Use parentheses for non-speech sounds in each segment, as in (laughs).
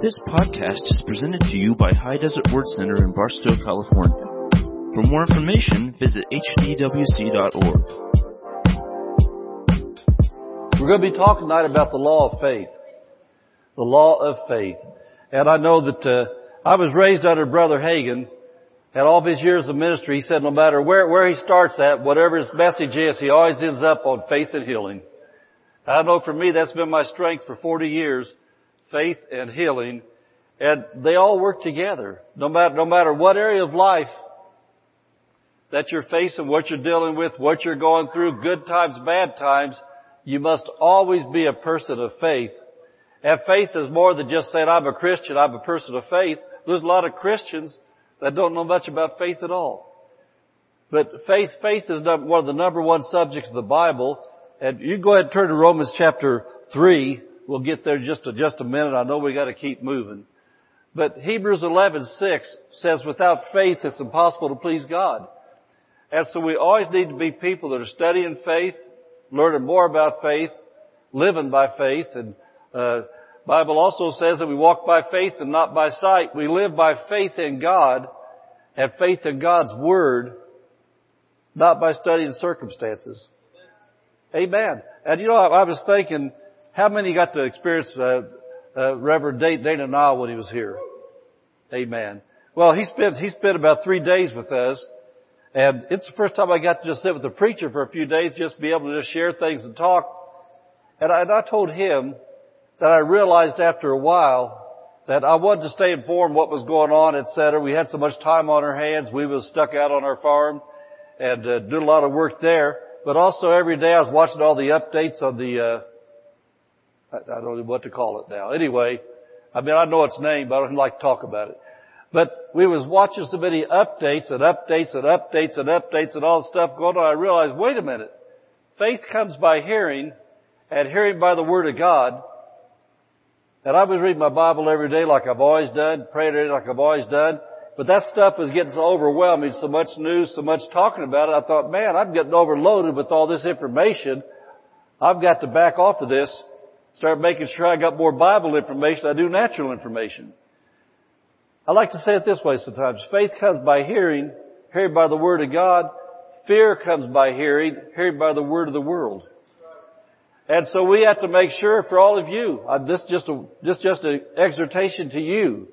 This podcast is presented to you by High Desert Word Center in Barstow, California. For more information, visit hdwc.org. We're going to be talking tonight about the law of faith. The law of faith. And I know that uh, I was raised under Brother Hagin. And all of his years of ministry, he said no matter where, where he starts at, whatever his message is, he always ends up on faith and healing. I know for me that's been my strength for 40 years faith and healing, and they all work together. No matter, no matter what area of life that you're facing, what you're dealing with, what you're going through, good times, bad times, you must always be a person of faith. And faith is more than just saying, I'm a Christian, I'm a person of faith. There's a lot of Christians that don't know much about faith at all. But faith, faith is one of the number one subjects of the Bible. And you go ahead and turn to Romans chapter 3. We'll get there just a, just a minute. I know we got to keep moving. But Hebrews 11:6 says, "Without faith, it's impossible to please God." And so we always need to be people that are studying faith, learning more about faith, living by faith. And uh, Bible also says that we walk by faith and not by sight. We live by faith in God, have faith in God's Word, not by studying circumstances. Amen. And you know, I, I was thinking how many got to experience uh, uh, Reverend Dana Nile when he was here? Amen. Well, he spent he spent about three days with us, and it's the first time I got to just sit with the preacher for a few days, just be able to just share things and talk. And I, and I told him that I realized after a while that I wanted to stay informed what was going on, etc. We had so much time on our hands. We was stuck out on our farm and uh, did a lot of work there. But also every day I was watching all the updates on the uh, I, don't know what to call it now. Anyway, I mean, I know its name, but I don't like to talk about it. But we was watching so many updates and updates and updates and updates and all the stuff going on. I realized, wait a minute. Faith comes by hearing and hearing by the Word of God. And I was reading my Bible every day like I've always done, praying every day like I've always done. But that stuff was getting so overwhelming, so much news, so much talking about it. I thought, man, I'm getting overloaded with all this information. I've got to back off of this Start making sure I got more Bible information I do natural information. I like to say it this way sometimes. Faith comes by hearing, hearing by the Word of God. Fear comes by hearing, hearing by the Word of the world. And so we have to make sure for all of you, uh, this just a, this just an exhortation to you,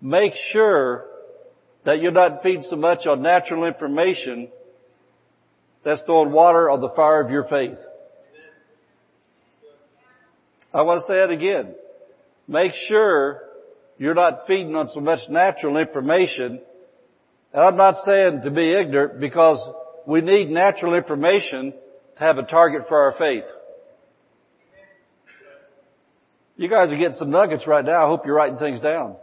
make sure that you're not feeding so much on natural information that's throwing water on the fire of your faith. I want to say it again. Make sure you're not feeding on so much natural information. And I'm not saying to be ignorant because we need natural information to have a target for our faith. You guys are getting some nuggets right now. I hope you're writing things down.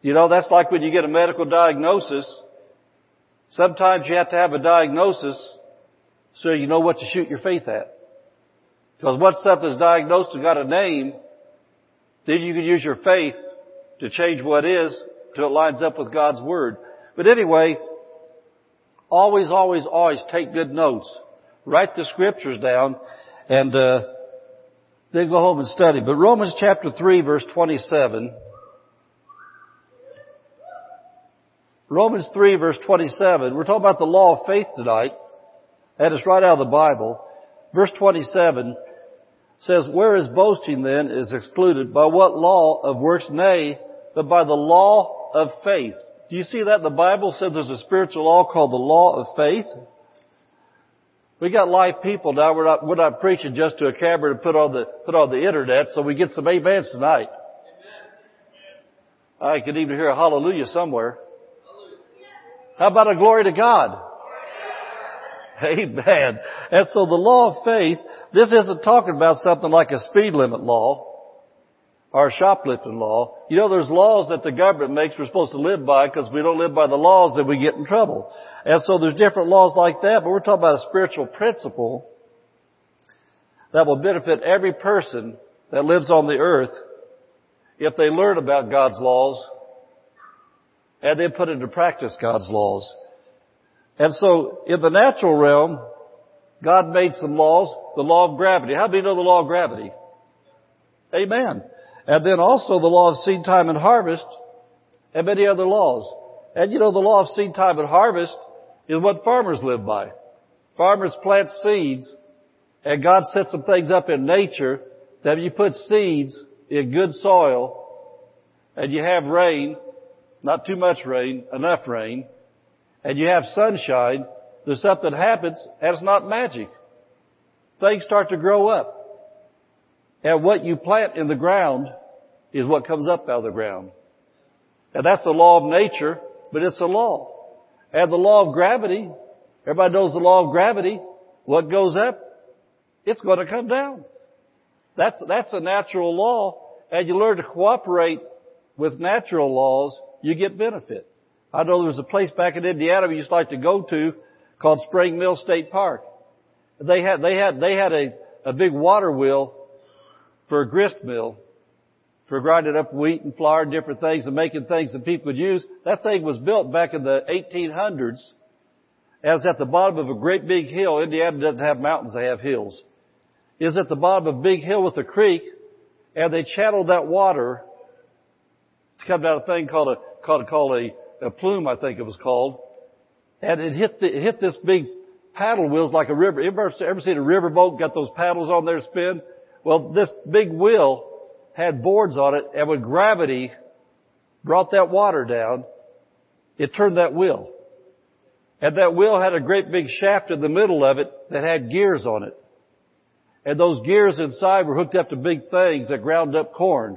You know, that's like when you get a medical diagnosis. Sometimes you have to have a diagnosis so you know what to shoot your faith at. Because once something's diagnosed and got a name, then you can use your faith to change what is till it lines up with God's Word. But anyway, always, always, always take good notes. Write the scriptures down and uh, then go home and study. But Romans chapter 3 verse 27 Romans 3 verse 27, we're talking about the law of faith tonight, and it's right out of the Bible. Verse 27, says, where is boasting then is excluded by what law of works? Nay, but by the law of faith. Do you see that? The Bible says there's a spiritual law called the law of faith. We got live people now. We're not, we're not preaching just to a camera to put on the, put on the internet, so we get some amens tonight. I could even hear a hallelujah somewhere. How about a glory to God? Amen. And so the law of faith, this isn't talking about something like a speed limit law or a shoplifting law. You know, there's laws that the government makes we're supposed to live by because we don't live by the laws then we get in trouble. And so there's different laws like that, but we're talking about a spiritual principle that will benefit every person that lives on the earth if they learn about God's laws and then put into practice God's laws. And so in the natural realm, God made some laws, the law of gravity. How do you know the law of gravity? Amen. And then also the law of seed time and harvest and many other laws. And you know, the law of seed time and harvest is what farmers live by. Farmers plant seeds and God sets some things up in nature that if you put seeds in good soil and you have rain, not too much rain, enough rain, and you have sunshine, there's something happens and it's not magic. Things start to grow up. And what you plant in the ground is what comes up out of the ground. And that's the law of nature, but it's a law. And the law of gravity, everybody knows the law of gravity. What goes up, it's going to come down. That's, that's a natural law. And you learn to cooperate with natural laws, you get benefit. I know there was a place back in Indiana we used to like to go to called Spring Mill State Park. They had, they had, they had a, a big water wheel for a grist mill for grinding up wheat and flour and different things and making things that people could use. That thing was built back in the 1800s as at the bottom of a great big hill. Indiana doesn't have mountains, they have hills. Is at the bottom of a big hill with a creek and they channeled that water to come down a thing called a, called, called a, a plume, I think it was called. And it hit the, it hit this big paddle wheels like a river. Ever, ever seen a river boat got those paddles on there spin? Well, this big wheel had boards on it, and when gravity brought that water down, it turned that wheel. And that wheel had a great big shaft in the middle of it that had gears on it. And those gears inside were hooked up to big things that ground up corn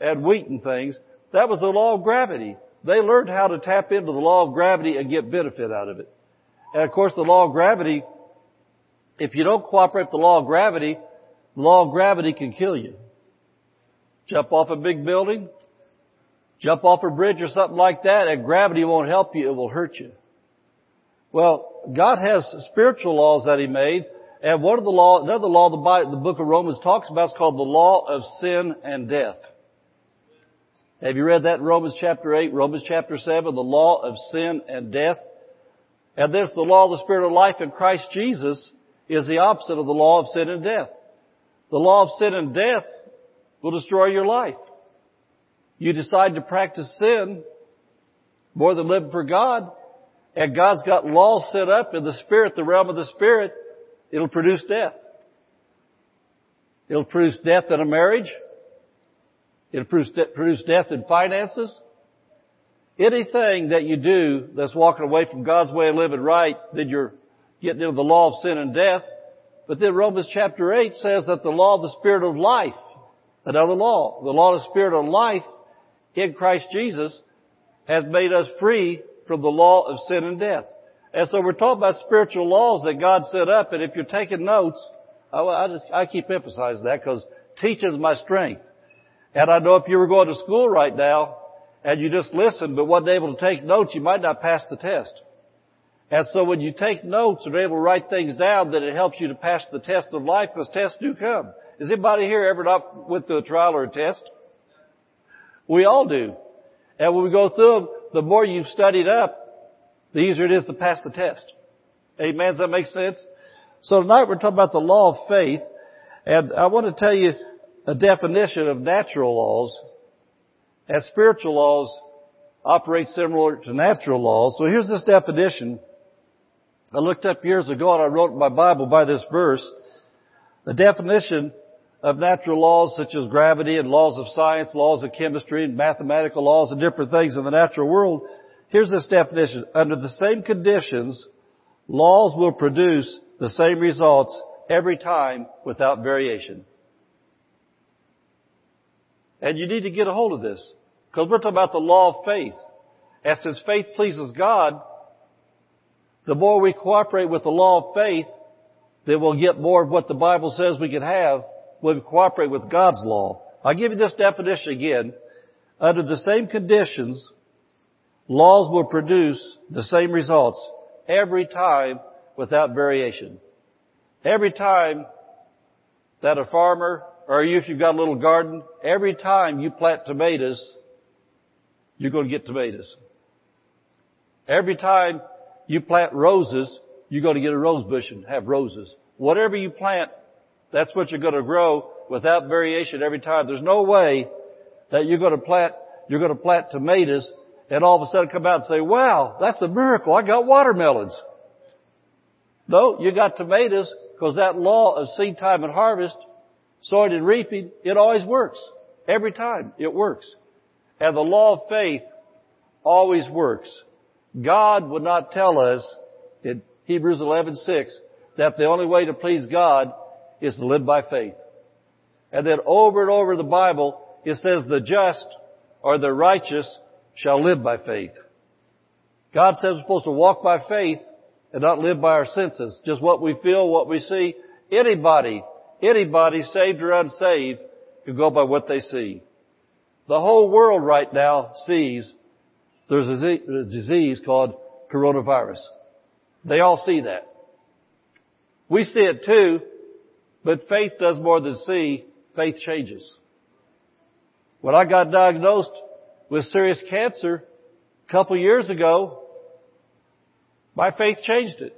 and wheat and things. That was the law of gravity. They learned how to tap into the law of gravity and get benefit out of it. And of course the law of gravity, if you don't cooperate with the law of gravity, the law of gravity can kill you. Jump off a big building, jump off a bridge or something like that, and gravity won't help you, it will hurt you. Well, God has spiritual laws that He made, and one of the law, another law the, the book of Romans talks about is called the law of sin and death. Have you read that in Romans chapter 8, Romans chapter 7, the law of sin and death? And this, the law of the Spirit of life in Christ Jesus is the opposite of the law of sin and death. The law of sin and death will destroy your life. You decide to practice sin more than living for God, and God's got laws set up in the Spirit, the realm of the Spirit, it'll produce death. It'll produce death in a marriage. It'll produce death in finances. Anything that you do that's walking away from God's way of living right, then you're getting into the law of sin and death. But then Romans chapter 8 says that the law of the Spirit of life Another law. The law of the Spirit of life in Christ Jesus has made us free from the law of sin and death. And so we're talking about spiritual laws that God set up, and if you're taking notes, I, I just, I keep emphasizing that because teaching is my strength. And I know if you were going to school right now, and you just listened but wasn't able to take notes, you might not pass the test. And so when you take notes and are able to write things down, then it helps you to pass the test of life because tests do come. Is anybody here ever not went through a trial or a test? We all do. And when we go through them, the more you've studied up, the easier it is to pass the test. Amen. Does that make sense? So tonight we're talking about the law of faith, and I want to tell you a definition of natural laws, as spiritual laws operate similar to natural laws. So here's this definition. I looked up years ago and I wrote my Bible by this verse. The definition of natural laws such as gravity and laws of science, laws of chemistry and mathematical laws and different things in the natural world. Here's this definition. Under the same conditions, laws will produce the same results every time without variation. And you need to get a hold of this. Because we're talking about the law of faith. As his faith pleases God, the more we cooperate with the law of faith, then we'll get more of what the Bible says we can have when we cooperate with God's law. I'll give you this definition again. Under the same conditions, laws will produce the same results every time without variation. Every time that a farmer, or if you've got a little garden, every time you plant tomatoes, you're going to get tomatoes. Every time you plant roses, you're going to get a rose bush and have roses. Whatever you plant That's what you're going to grow without variation every time. There's no way that you're going to plant, you're going to plant tomatoes and all of a sudden come out and say, wow, that's a miracle. I got watermelons. No, you got tomatoes because that law of seed time and harvest, sowing and reaping, it always works. Every time it works. And the law of faith always works. God would not tell us in Hebrews 11:6 that the only way to please God is to live by faith. And then over and over in the Bible, it says the just or the righteous shall live by faith. God says we're supposed to walk by faith and not live by our senses. Just what we feel, what we see. Anybody, anybody saved or unsaved can go by what they see. The whole world right now sees there's a disease called coronavirus. They all see that. We see it too, but faith does more than see. Faith changes. When I got diagnosed with serious cancer a couple years ago, my faith changed it.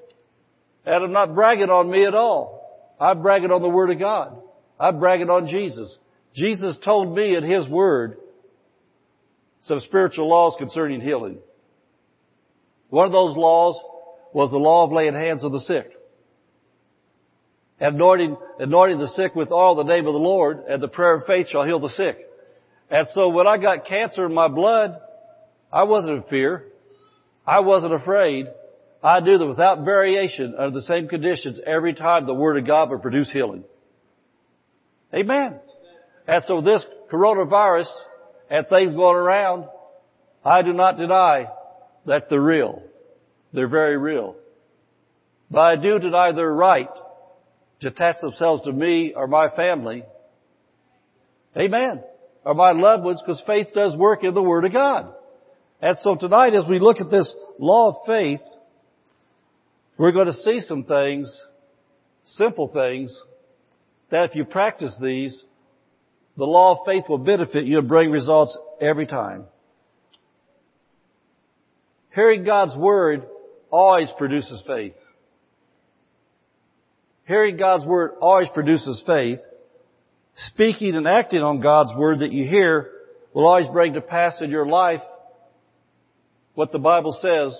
And I'm not bragging on me at all. I'm bragging on the Word of God. I'm bragging on Jesus. Jesus told me in His Word some spiritual laws concerning healing. One of those laws was the law of laying hands on the sick. Anointing, anointing the sick with oil in the name of the Lord, and the prayer of faith shall heal the sick. And so when I got cancer in my blood, I wasn't in fear. I wasn't afraid. I knew that without variation, under the same conditions, every time the Word of God would produce healing. Amen. And so this coronavirus and things going around, I do not deny that they're real. They're very real. But I do deny their right to attach themselves to me or my family. Amen. Or my loved ones because faith does work in the Word of God. And so tonight as we look at this law of faith, we're going to see some things, simple things, that if you practice these, the law of faith will benefit you and bring results every time. Hearing God's Word always produces faith. Hearing God's Word always produces faith. Speaking and acting on God's Word that you hear will always bring to pass in your life what the Bible says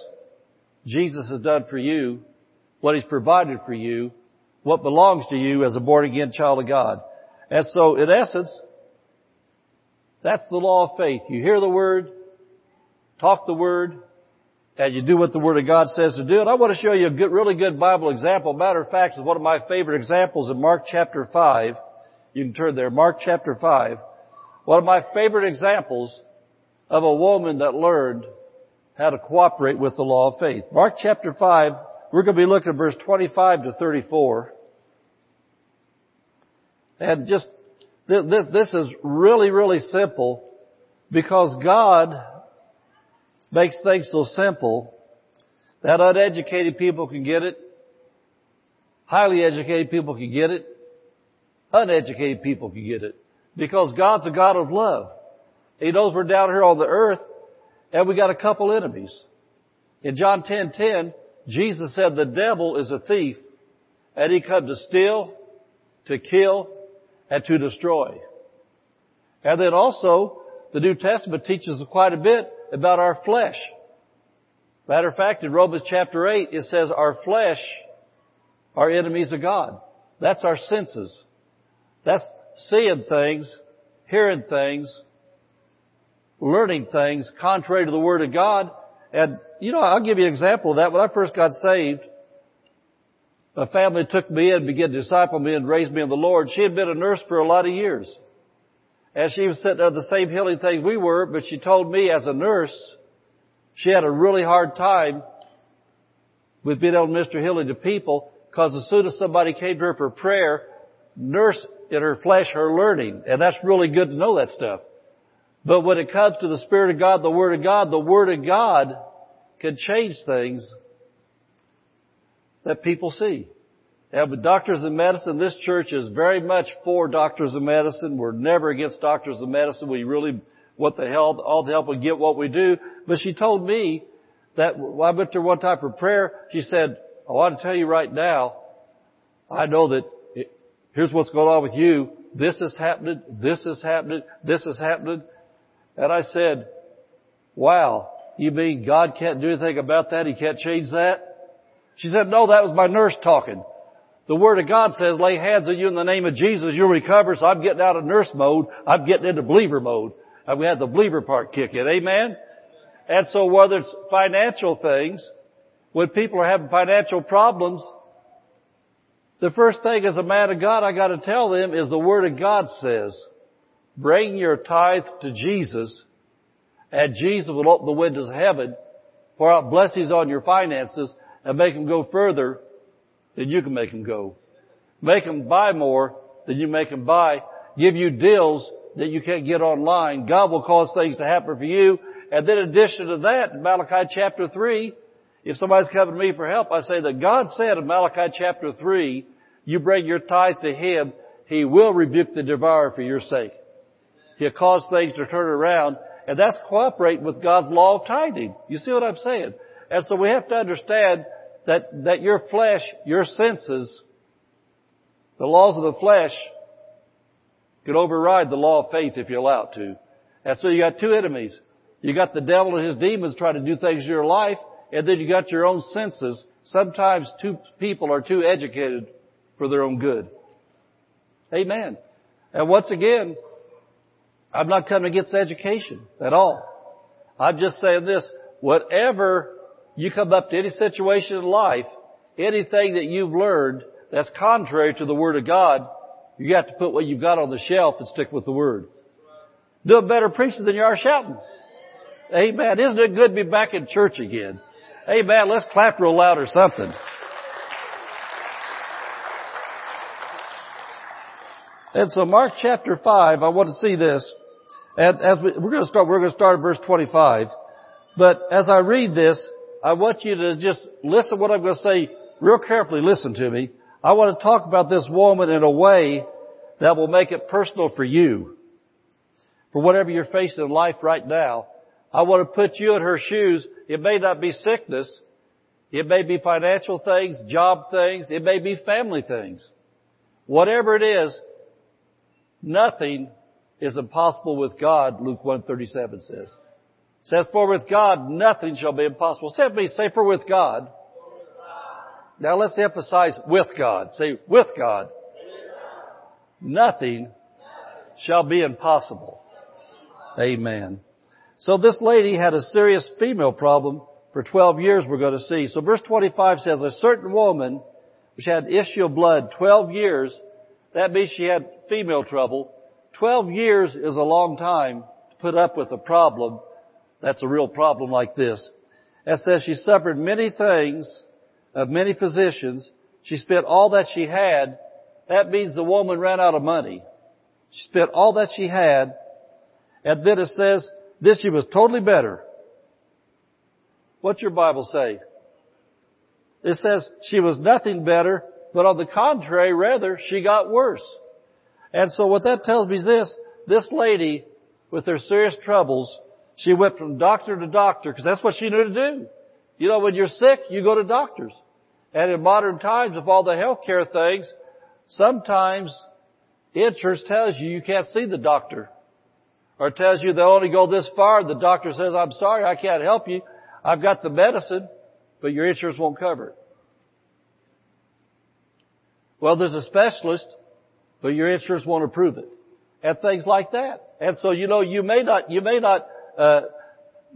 Jesus has done for you, what He's provided for you, what belongs to you as a born again child of God. And so, in essence, that's the law of faith. You hear the Word, talk the Word, and you do what the Word of God says to do. And I want to show you a good, really good Bible example. Matter of fact, it's one of my favorite examples in Mark chapter 5. You can turn there. Mark chapter 5. One of my favorite examples of a woman that learned how to cooperate with the law of faith. Mark chapter 5, we're going to be looking at verse 25 to 34. And just, this is really, really simple because God makes things so simple that uneducated people can get it, highly educated people can get it, uneducated people can get it. Because God's a God of love. He knows we're down here on the earth and we got a couple enemies. In John 10:10, 10, 10, Jesus said the devil is a thief and he come to steal, to kill, and to destroy. And then also, the New Testament teaches quite a bit about our flesh. Matter of fact, in Romans chapter 8, it says our flesh are enemies of God. That's our senses. That's seeing things, hearing things, learning things contrary to the Word of God. And, you know, I'll give you an example of that. When I first got saved, my family took me in, began to disciple me and raise me in the Lord. She had been a nurse for a lot of years. And she was sitting there the same healing things we were, but she told me as a nurse, she had a really hard time with being able to minister healing to people because as soon as somebody came to her for prayer, nurse in her flesh her learning. And that's really good to know that stuff. But when it comes to the Spirit of God, the Word of God, the Word of God can change things that people see. Yeah, but doctors of medicine, this church is very much for doctors of medicine. We're never against doctors of medicine. We really want the help, all the help we get what we do. But she told me that I went to one time for prayer, she said, oh, I want to tell you right now, I know that Here's what's going on with you. This is happening. This is happening. This is happening. And I said, wow, you mean God can't do anything about that? He can't change that? She said, no, that was my nurse talking. The Word of God says, lay hands on you in the name of Jesus, you'll recover. So I'm getting out of nurse mode. I'm getting into believer mode. And we had the believer part kick in. Amen? And so whether it's financial things, when people are having financial problems, the first thing as a man of God I gotta tell them is the Word of God says, bring your tithe to Jesus and Jesus will open the windows of heaven, pour out blessings on your finances and make them go further than you can make them go. Make them buy more than you make them buy. Give you deals that you can't get online. God will cause things to happen for you. And then in addition to that, in Malachi chapter 3, if somebody's coming to me for help, I say that God said in Malachi chapter 3, you bring your tithe to Him, He will rebuke the devourer for your sake. He'll cause things to turn around, and that's cooperating with God's law of tithing. You see what I'm saying? And so we have to understand that, that your flesh, your senses, the laws of the flesh can override the law of faith if you allow it to. And so you got two enemies. You got the devil and his demons trying to do things in your life, and then you got your own senses. Sometimes two people are too educated for their own good. Amen. And once again, I'm not coming against education at all. I'm just saying this, whatever you come up to any situation in life, anything that you've learned that's contrary to the Word of God, you got to put what you've got on the shelf and stick with the Word. Do a better preaching than you are shouting. Amen. Isn't it good to be back in church again? Amen. Let's clap real loud or something. And so Mark chapter 5, I want to see this. And as we, we're going to start, we're going to start at verse 25. But as I read this, I want you to just listen to what I'm going to say real carefully. Listen to me. I want to talk about this woman in a way that will make it personal for you. For whatever you're facing in life right now, I want to put you in her shoes. It may not be sickness. It may be financial things, job things. It may be family things. Whatever it is, nothing is impossible with God, Luke 137 says. It says, for with God nothing shall be impossible. Say say for with God. Now let's emphasize with God. Say with God. Nothing shall be impossible. Amen. So this lady had a serious female problem for 12 years we're going to see. So verse 25 says, a certain woman which had issue of blood 12 years, that means she had female trouble. 12 years is a long time to put up with a problem that's a real problem like this. It says she suffered many things of many physicians. She spent all that she had. That means the woman ran out of money. She spent all that she had. And then it says this she was totally better. What's your Bible say? It says she was nothing better, but on the contrary, rather, she got worse. And so what that tells me is this, this lady with her serious troubles she went from doctor to doctor because that's what she knew to do. You know, when you're sick, you go to doctors. And in modern times, with all the healthcare things, sometimes insurance tells you you can't see the doctor. Or tells you they'll only go this far. The doctor says, I'm sorry, I can't help you. I've got the medicine, but your insurance won't cover it. Well, there's a specialist, but your insurance won't approve it. And things like that. And so, you know, you may not, you may not uh,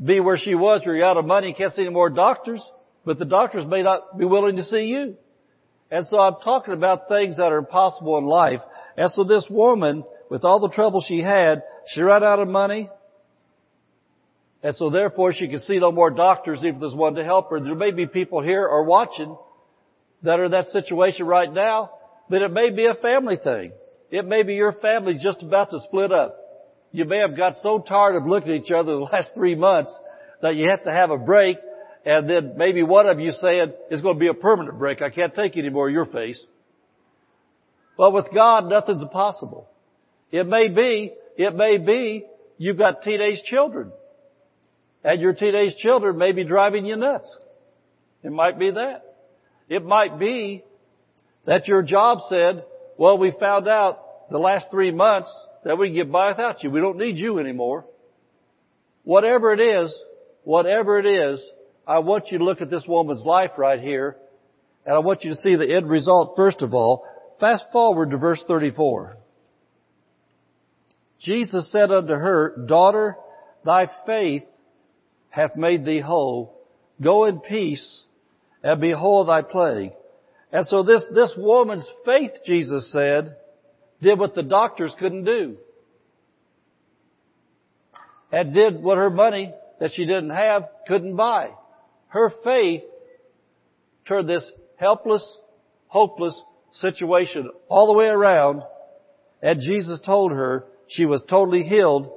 be where she was where you're out of money and can't see any more doctors, but the doctors may not be willing to see you. And so I'm talking about things that are impossible in life. And so this woman, with all the trouble she had, she ran out of money. And so therefore she could see no more doctors even if there's one to help her. There may be people here or watching that are in that situation right now, but it may be a family thing. It may be your family just about to split up. You may have got so tired of looking at each other the (laughs) last three months that you have to have a break and then maybe one of you saying it's going to be a permanent break. I can't take any more of your face. But with God, nothing's impossible. It may be, it may be you've got teenage children and your teenage children may be driving you nuts. It might be that. It might be that your job said, well, we found out the last three months that we can get by without you. We don't need you anymore. Whatever it is, whatever it is, I want you to look at this woman's life right here, and I want you to see the end result first of all. Fast forward to verse 34. Jesus said unto her, Daughter, thy faith hath made thee whole. Go in peace and behold thy plague. And so this, this woman's faith, Jesus said, did what the doctors couldn't do. And did what her money that she didn't have couldn't buy. Her faith turned this helpless, hopeless situation all the way around and Jesus told her she was totally healed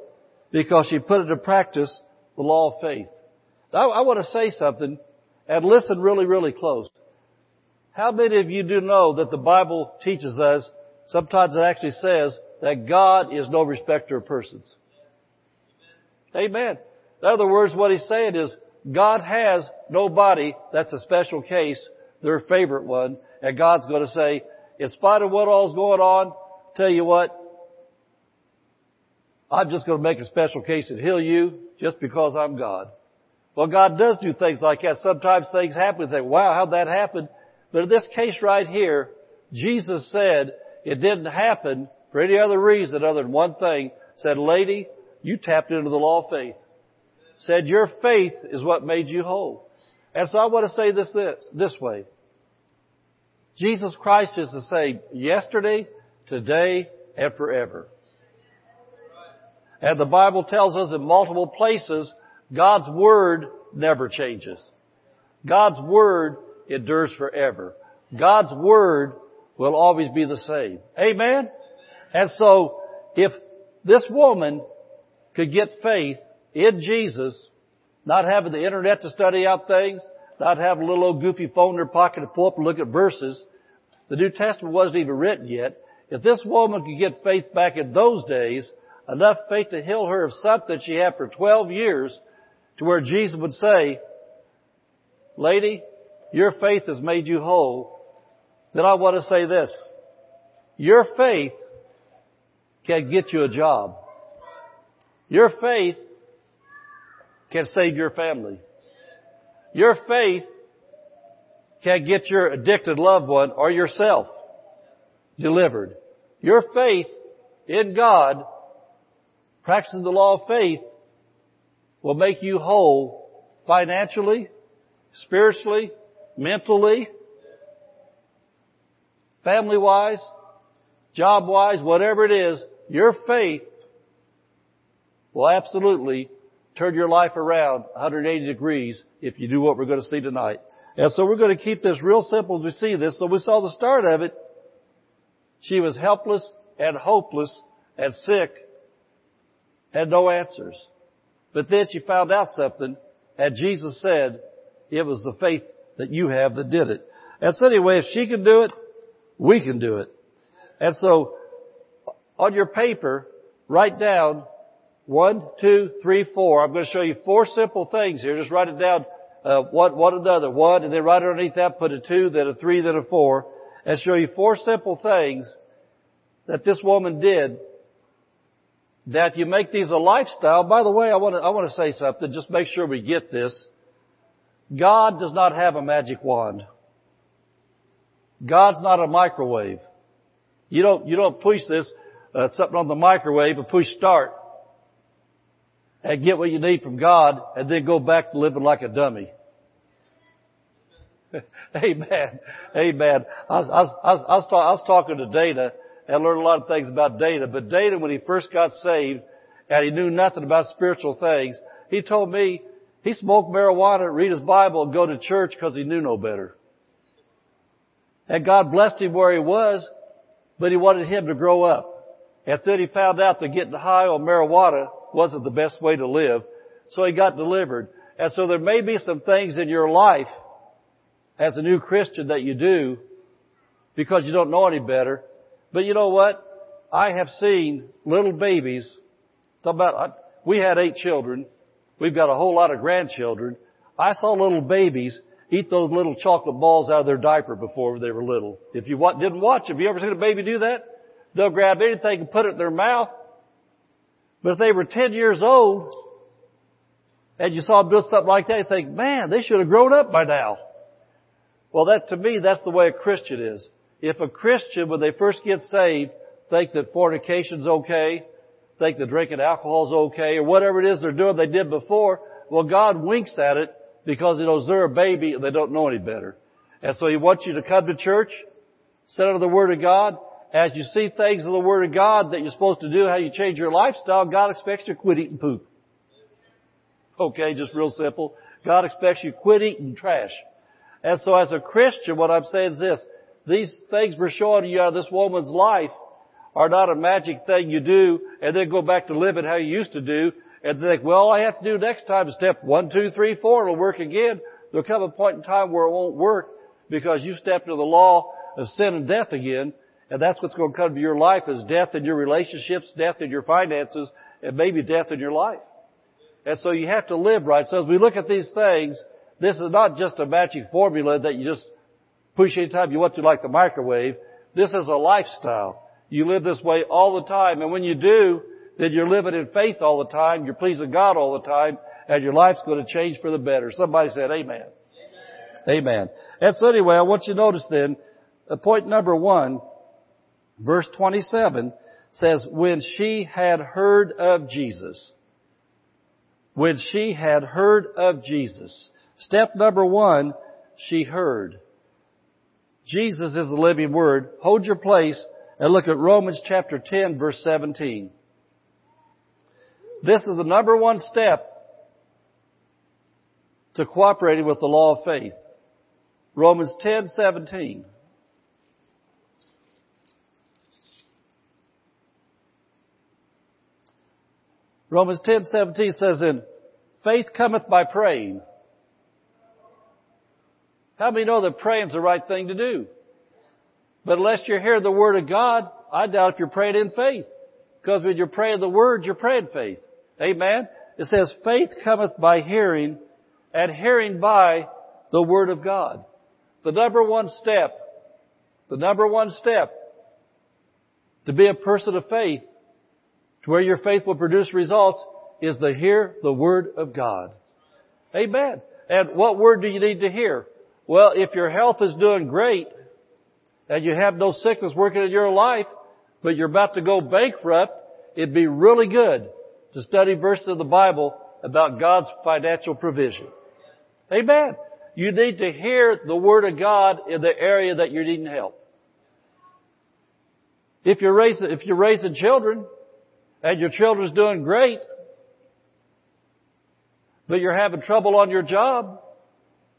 because she put into practice the law of faith. I, I want to say something and listen really, really close. How many of you do know that the Bible teaches us, sometimes it actually says, that God is no respecter of persons? Amen. In other words, what he's saying is, God has nobody that's a special case, their favorite one, and God's going to say, in spite of what all's going on, tell you what, I'm just going to make a special case and heal you just because I'm God. Well, God does do things like that. Sometimes things happen and think, wow, how'd that happen? But in this case right here, Jesus said it didn't happen for any other reason other than one thing. Said, lady, you tapped into the law of faith. Said your faith is what made you whole. And so I want to say this, this way. Jesus Christ is the same yesterday, today, and forever. And the Bible tells us in multiple places, God's Word never changes. God's Word endures forever. God's Word will always be the same. Amen? And so, if this woman could get faith in Jesus, not having the internet to study out things, not having a little old goofy phone in her pocket to pull up and look at verses, the New Testament wasn't even written yet. If this woman could get faith back in those days, enough faith to heal her of something she had for 12 years, to where Jesus would say, Lady, your faith has made you whole. Then I want to say this. Your faith can get you a job. Your faith can save your family. Your faith can get your addicted loved one or yourself delivered. Your faith in God, practicing the law of faith, will make you whole financially, spiritually, mentally, family wise, job wise, whatever it is, your faith will absolutely turn your life around 180 degrees if you do what we're going to see tonight. And so we're going to keep this real simple as we see this. So we saw the start of it. She was helpless and hopeless and sick, had no answers. But then she found out something, and Jesus said it was the faith that you have that did it. And so anyway, if she can do it, we can do it. And so, on your paper, write down one, two, three, four. I'm going to show you four simple things here. Just write it down, uh, one, one another. One, and then right underneath that put a two, then a three, then a four. And show you four simple things that this woman did that if you make these a lifestyle. By the way, I want to, I want to say something. Just make sure we get this. God does not have a magic wand. God's not a microwave. You don't, you don't push this, uh, something on the microwave and push start and get what you need from God and then go back to living like a dummy. (laughs) Amen. Amen. I was, I was, I was, talk, I was talking to Dana and I learned a lot of things about Dana, but Dana when he first got saved and he knew nothing about spiritual things, he told me he smoked marijuana, read his Bible, and go to church because he knew no better. And God blessed him where he was, but he wanted him to grow up. And said he found out that getting high on marijuana wasn't the best way to live, so he got delivered. And so there may be some things in your life as a new Christian that you do because you don't know any better. But you know what? I have seen little babies. Talk about, we had eight children We've got a whole lot of grandchildren. I saw little babies eat those little chocolate balls out of their diaper before they were little. If you didn't watch, have you ever seen a baby do that? They'll grab anything and put it in their mouth. But if they were 10 years old, and you saw them do something like that, you think, man, they should have grown up by now. Well, that to me, that's the way a Christian is. If a Christian, when they first get saved, think that fornication's okay, think that drinking alcohol is okay, or whatever it is they're doing they did before, well, God winks at it because He knows they're a baby and they don't know any better. And so He wants you to come to church, sit under the Word of God. As you see things in the Word of God that you're supposed to do, how you change your lifestyle, God expects you to quit eating poop. Okay, just real simple. God expects you to quit eating trash. And so as a Christian, what I'm saying is this, these things we're showing you out of this woman's life are not a magic thing you do and then go back to living how you used to do and think, well, all I have to do next time is step one, two, three, four, it'll work again. There'll come a point in time where it won't work because you stepped into the law of sin and death again and that's what's going to come to your life is death in your relationships, death in your finances, and maybe death in your life. And so you have to live right. So as we look at these things, this is not just a magic formula that you just push anytime you want to like the microwave. This is a lifestyle. You live this way all the time. And when you do, then you're living in faith all the time. You're pleasing God all the time. And your life's going to change for the better. Somebody said amen. Amen. amen. And so anyway, I want you to notice then, uh, point number one, verse 27 says, when she had heard of Jesus, when she had heard of Jesus. Step number one, she heard. Jesus is the living word. Hold your place and look at Romans chapter 10 verse 17. This is the number one step to cooperating with the law of faith. Romans 10, 17. Romans 10, 17 says, "In faith cometh by praying." How many know that praying's the right thing to do? But unless you hear the Word of God, I doubt if you're praying in faith. Because when you're praying the Word, you're praying faith. Amen? It says, faith cometh by hearing, and hearing by the Word of God. The number one step, the number one step to be a person of faith, to where your faith will produce results, is to hear the Word of God. Amen. And what Word do you need to hear? Well, if your health is doing great, and you have no sickness working in your life, but you're about to go bankrupt, it'd be really good to study verses of the Bible about God's financial provision. Amen. You need to hear the Word of God in the area that you're needing help. If you're raising, if you're raising children, and your children's doing great, but you're having trouble on your job,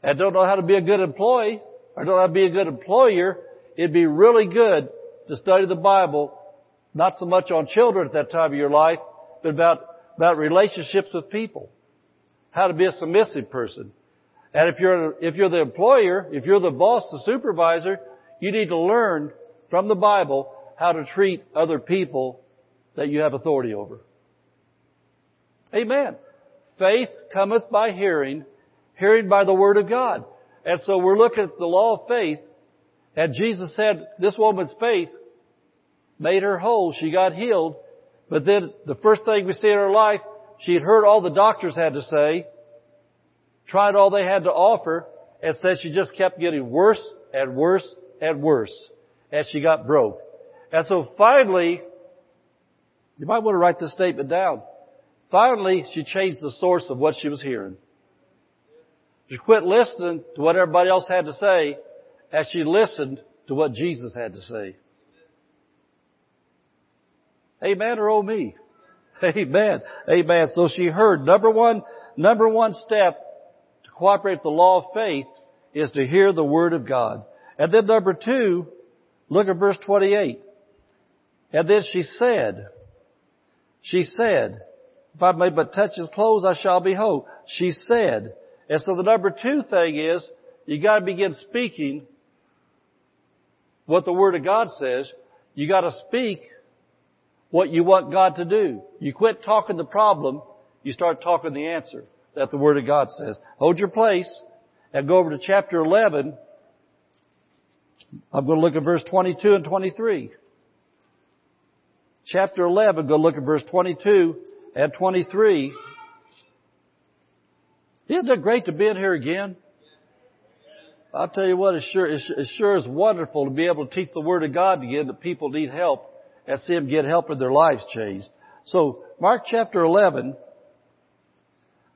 and don't know how to be a good employee, or don't know how to be a good employer, it'd be really good to study the Bible, not so much on children at that time of your life, but about, about relationships with people. How to be a submissive person. And if you're, if you're the employer, if you're the boss, the supervisor, you need to learn from the Bible how to treat other people that you have authority over. Amen. Faith cometh by hearing, hearing by the Word of God. And so we're looking at the law of faith and Jesus said, this woman's faith made her whole. She got healed. But then the first thing we see in her life, she had heard all the doctors had to say, tried all they had to offer, and said she just kept getting worse and worse and worse as she got broke. And so finally, you might want to write this statement down. Finally, she changed the source of what she was hearing. She quit listening to what everybody else had to say as she listened to what Jesus had to say. Amen or oh me? (laughs) Amen. Amen. So she heard. Number one, number one step to cooperate with the law of faith is to hear the Word of God. And then number two, look at verse 28. And then she said, she said, if I may but touch his clothes, I shall be whole. She said. And so the number two thing is, you gotta begin speaking what the Word of God says. You gotta speak what you want God to do. You quit talking the problem, you start talking the answer that the Word of God says. Hold your place and go over to chapter 11, I'm going to look at verse 22 and 23. Chapter 11, go look at verse 22 and 23. Isn't it great to be in here again? I'll tell you what, it sure, it sure is wonderful to be able to teach the Word of God again that people need help and see them get help in their lives changed. So, Mark chapter 11,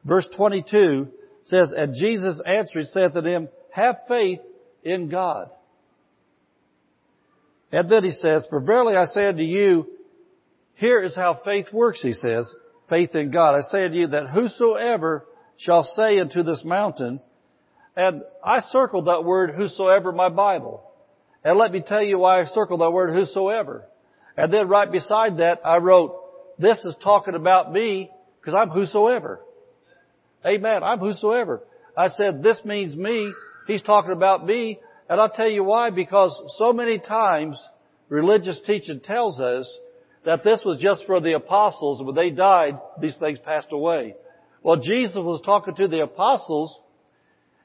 verse 22 says, And Jesus answered saith to them, Have faith in God. And then he says, For verily I say unto you, here is how faith works, he says, faith in God. I say unto you that whosoever shall say unto this mountain, and I circled that word whosoever in my Bible. And let me tell you why I circled that word whosoever. And then right beside that I wrote, this is talking about me because I'm whosoever. Amen. I'm whosoever. I said, this means me. He's talking about me. And I'll tell you why, because so many times religious teaching tells us that this was just for the apostles. When they died, these things passed away. Well, Jesus was talking to the apostles.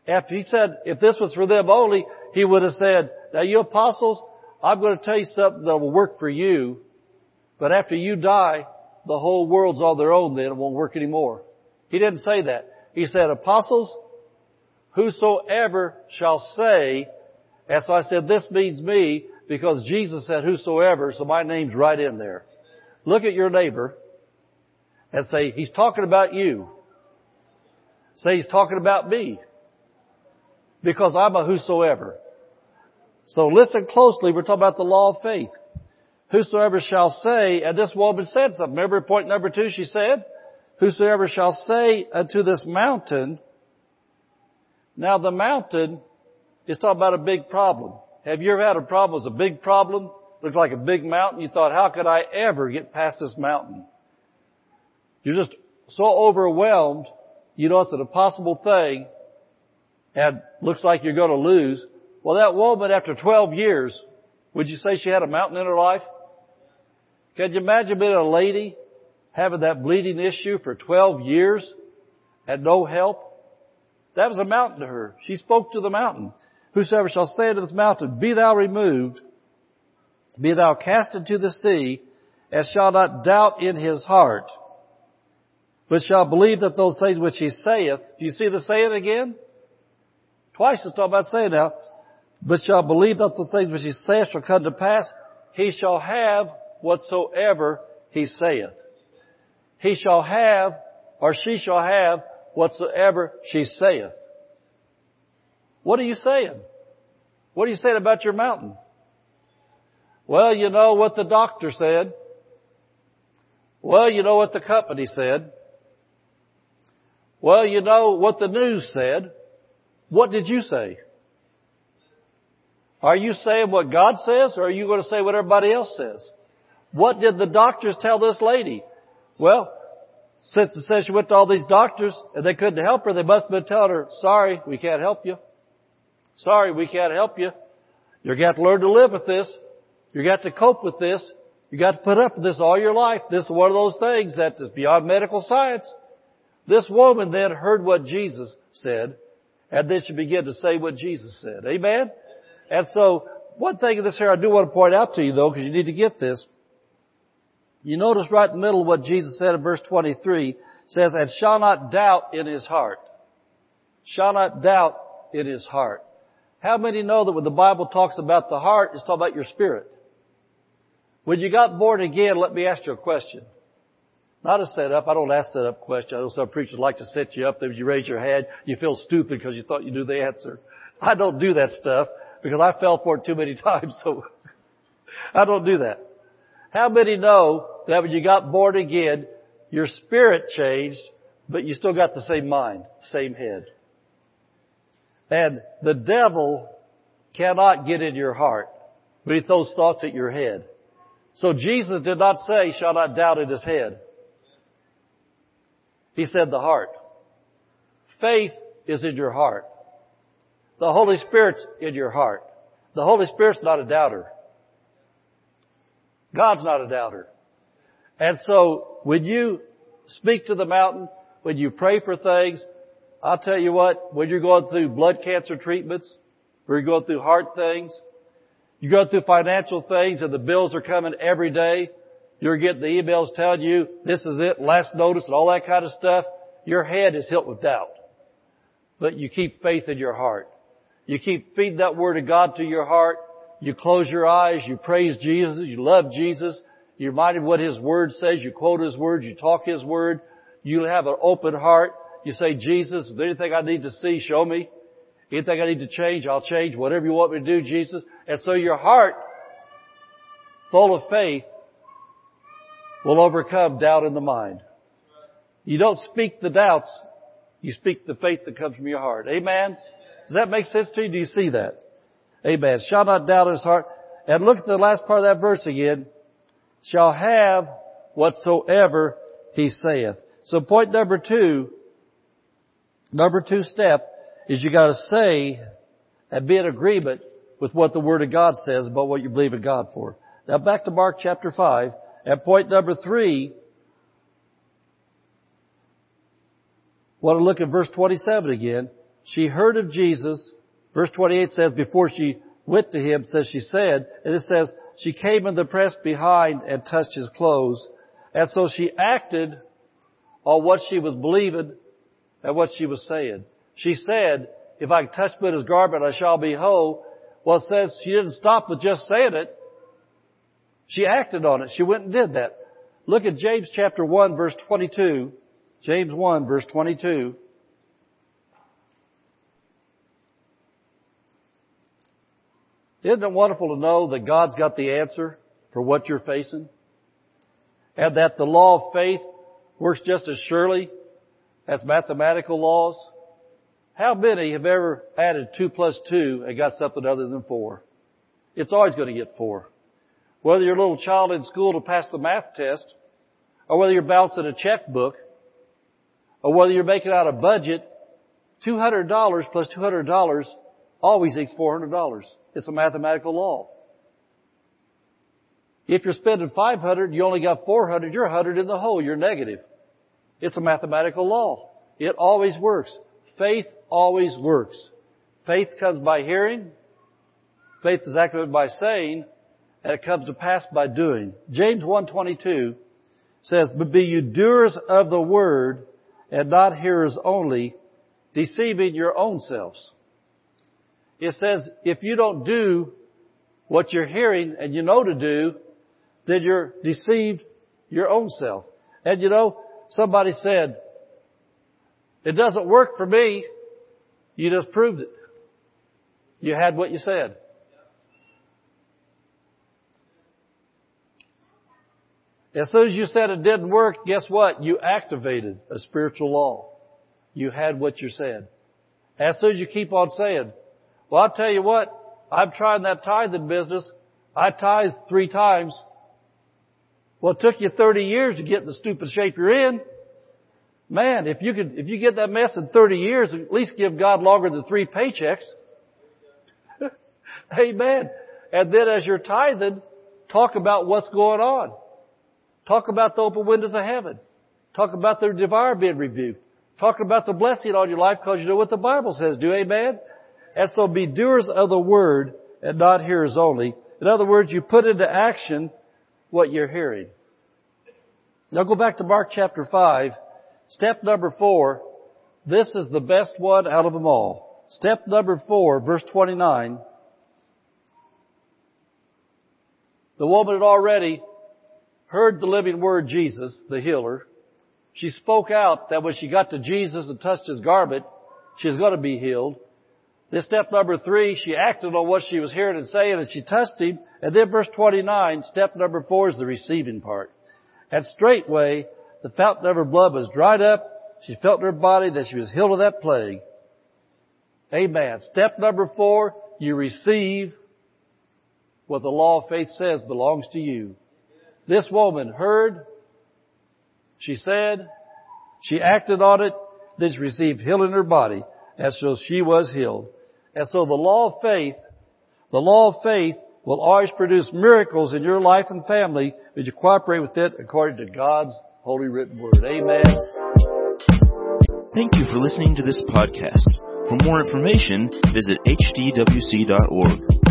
After he said, if this was for them only, he would have said, now you apostles, I'm going to tell you something that will work for you, but after you die, the whole world's on their own then, it won't work anymore. He didn't say that. He said, apostles, whosoever shall say, and so I said, this means me, because Jesus said whosoever, so my name's right in there. Look at your neighbor and say, he's talking about you. Say he's talking about me. Because I'm a whosoever. So listen closely. We're talking about the law of faith. Whosoever shall say, and this woman said something. Remember point number two she said? Whosoever shall say unto this mountain, now the mountain is talking about a big problem. Have you ever had a problem that was a big problem? Looked like a big mountain. You thought, how could I ever get past this mountain? You're just so overwhelmed you know it's an impossible thing and looks like you're going to lose. Well, that woman after 12 years, would you say she had a mountain in her life? Can you imagine being a lady having that bleeding issue for 12 years and no help? That was a mountain to her. She spoke to the mountain. Whosoever shall say unto this mountain, be thou removed, be thou cast into the sea, and shall not doubt in his heart, but shall believe that those things which he saith, do you see the saying again? Twice it's talking about saying now, but shall believe that those things which he saith shall come to pass, he shall have whatsoever he saith. He shall have, or she shall have, whatsoever she saith. What are you saying? What are you saying about your mountain? Well, you know what the doctor said. Well, you know what the company said. Well, you know what the news said. What did you say? Are you saying what God says or are you going to say what everybody else says? What did the doctors tell this lady? Well, since it says she went to all these doctors and they couldn't help her, they must have been telling her, sorry, we can't help you. Sorry, we can't help you. You're going to learn to live with this. You're going to to cope with this. You got to put up with this all your life. This is one of those things that is beyond medical science. This woman then heard what Jesus said, and then she began to say what Jesus said. Amen? And so, one thing in this here I do want to point out to you though, because you need to get this. You notice right in the middle what Jesus said in verse 23, says, and shall not doubt in his heart. Shall not doubt in his heart. How many know that when the Bible talks about the heart, it's talking about your spirit? When you got born again, let me ask you a question. Not a setup. I don't ask setup questions. I know some preachers like to set you up. That you raise your hand. you feel stupid because you thought you knew the answer. I don't do that stuff because I fell for it too many (laughs) times. So I don't do that. How many know that when you got born again, your spirit changed, but you still got the same mind, same head? And the devil cannot get in your heart, but he throws thoughts at your head. So Jesus did not say, shall not doubt in his head. He said the heart. Faith is in your heart. The Holy Spirit's in your heart. The Holy Spirit's not a doubter. God's not a doubter. And so when you speak to the mountain, when you pray for things, I'll tell you what, when you're going through blood cancer treatments, when you're going through heart things, you go through financial things and the bills are coming every day, you're getting the emails telling you this is it, last notice and all that kind of stuff, your head is hit with doubt. But you keep faith in your heart. You keep feeding that Word of God to your heart. You close your eyes. You praise Jesus. You love Jesus. You're reminded what His Word says. You quote His Word. You talk His Word. You have an open heart. You say, Jesus, if anything I need to see, show me. Anything I need to change, I'll change. Whatever you want me to do, Jesus. And so your heart, full of faith, will overcome doubt in the mind. You don't speak the doubts. You speak the faith that comes from your heart. Amen? Does that make sense to you? Do you see that? Amen. Shall not doubt in his heart. And look at the last part of that verse again. Shall have whatsoever he saith. So point number two, number two step is you gotta say and be in agreement with what the Word of God says about what you believe in God for. Now back to Mark chapter 5 and point number three, want to look at verse 27 again. She heard of Jesus. Verse 28 says, before she went to him, says she said, and it says, she came in the press behind and touched his clothes. And so she acted on what she was believing and what she was saying. She said, if I touch but his garment, I shall be whole. Well, it says she didn't stop with just saying it. She acted on it. She went and did that. Look at James chapter 1 verse 22. James 1 verse 22. Isn't it wonderful to know that God's got the answer for what you're facing? And that the law of faith works just as surely as mathematical laws? How many have ever added two plus two and got something other than four? It's always going to get four. Whether you're a little child in school to pass the math test, or whether you're bouncing a checkbook, or whether you're making out a budget, $200 plus $200 always equals $400. It's a mathematical law. If you're spending 500, you only got 400, you're 100 in the hole, you're negative. It's a mathematical law. It always works. Faith always works. Faith comes by hearing. Faith is activated by saying, it comes to pass by doing. James 1.22 says, But be you doers of the word, and not hearers only, deceiving your own selves. It says, if you don't do what you're hearing and you know to do, then you're deceived your own self. And you know, somebody said, it doesn't work for me. You just proved it. You had what you said. As soon as you said it didn't work, guess what? You activated a spiritual law. You had what you said. As soon as you keep on saying, well, I'll tell you what, I'm trying that tithing business. I tithed three times. Well, it took you 30 years to get in the stupid shape you're in. Man, if you could, if you get that mess in 30 years, at least give God longer than three paychecks. (laughs) Amen. And then as you're tithing, talk about what's going on. Talk about the open windows of heaven. Talk about the devour being rebuked. Talk about the blessing on your life because you know what the Bible says. Do amen? And so be doers of the word and not hearers only. In other words, you put into action what you're hearing. Now go back to Mark chapter 5. Step number 4. This is the best one out of them all. Step number 4, verse 29. The woman had already heard the living word Jesus, the healer. She spoke out that when she got to Jesus and touched his garment, she was going to be healed. This step number three, she acted on what she was hearing and saying and she touched him. And then verse 29, step number four is the receiving part. And straightway, the fountain of her blood was dried up. She felt in her body that she was healed of that plague. Amen. Step number four, you receive what the law of faith says belongs to you. This woman heard, she said, she acted on it, then she received healing in her body, and so she was healed. And so the law of faith, the law of faith will always produce miracles in your life and family as you cooperate with it according to God's holy written word. Amen. Thank you for listening to this podcast. For more information, visit hdwc.org.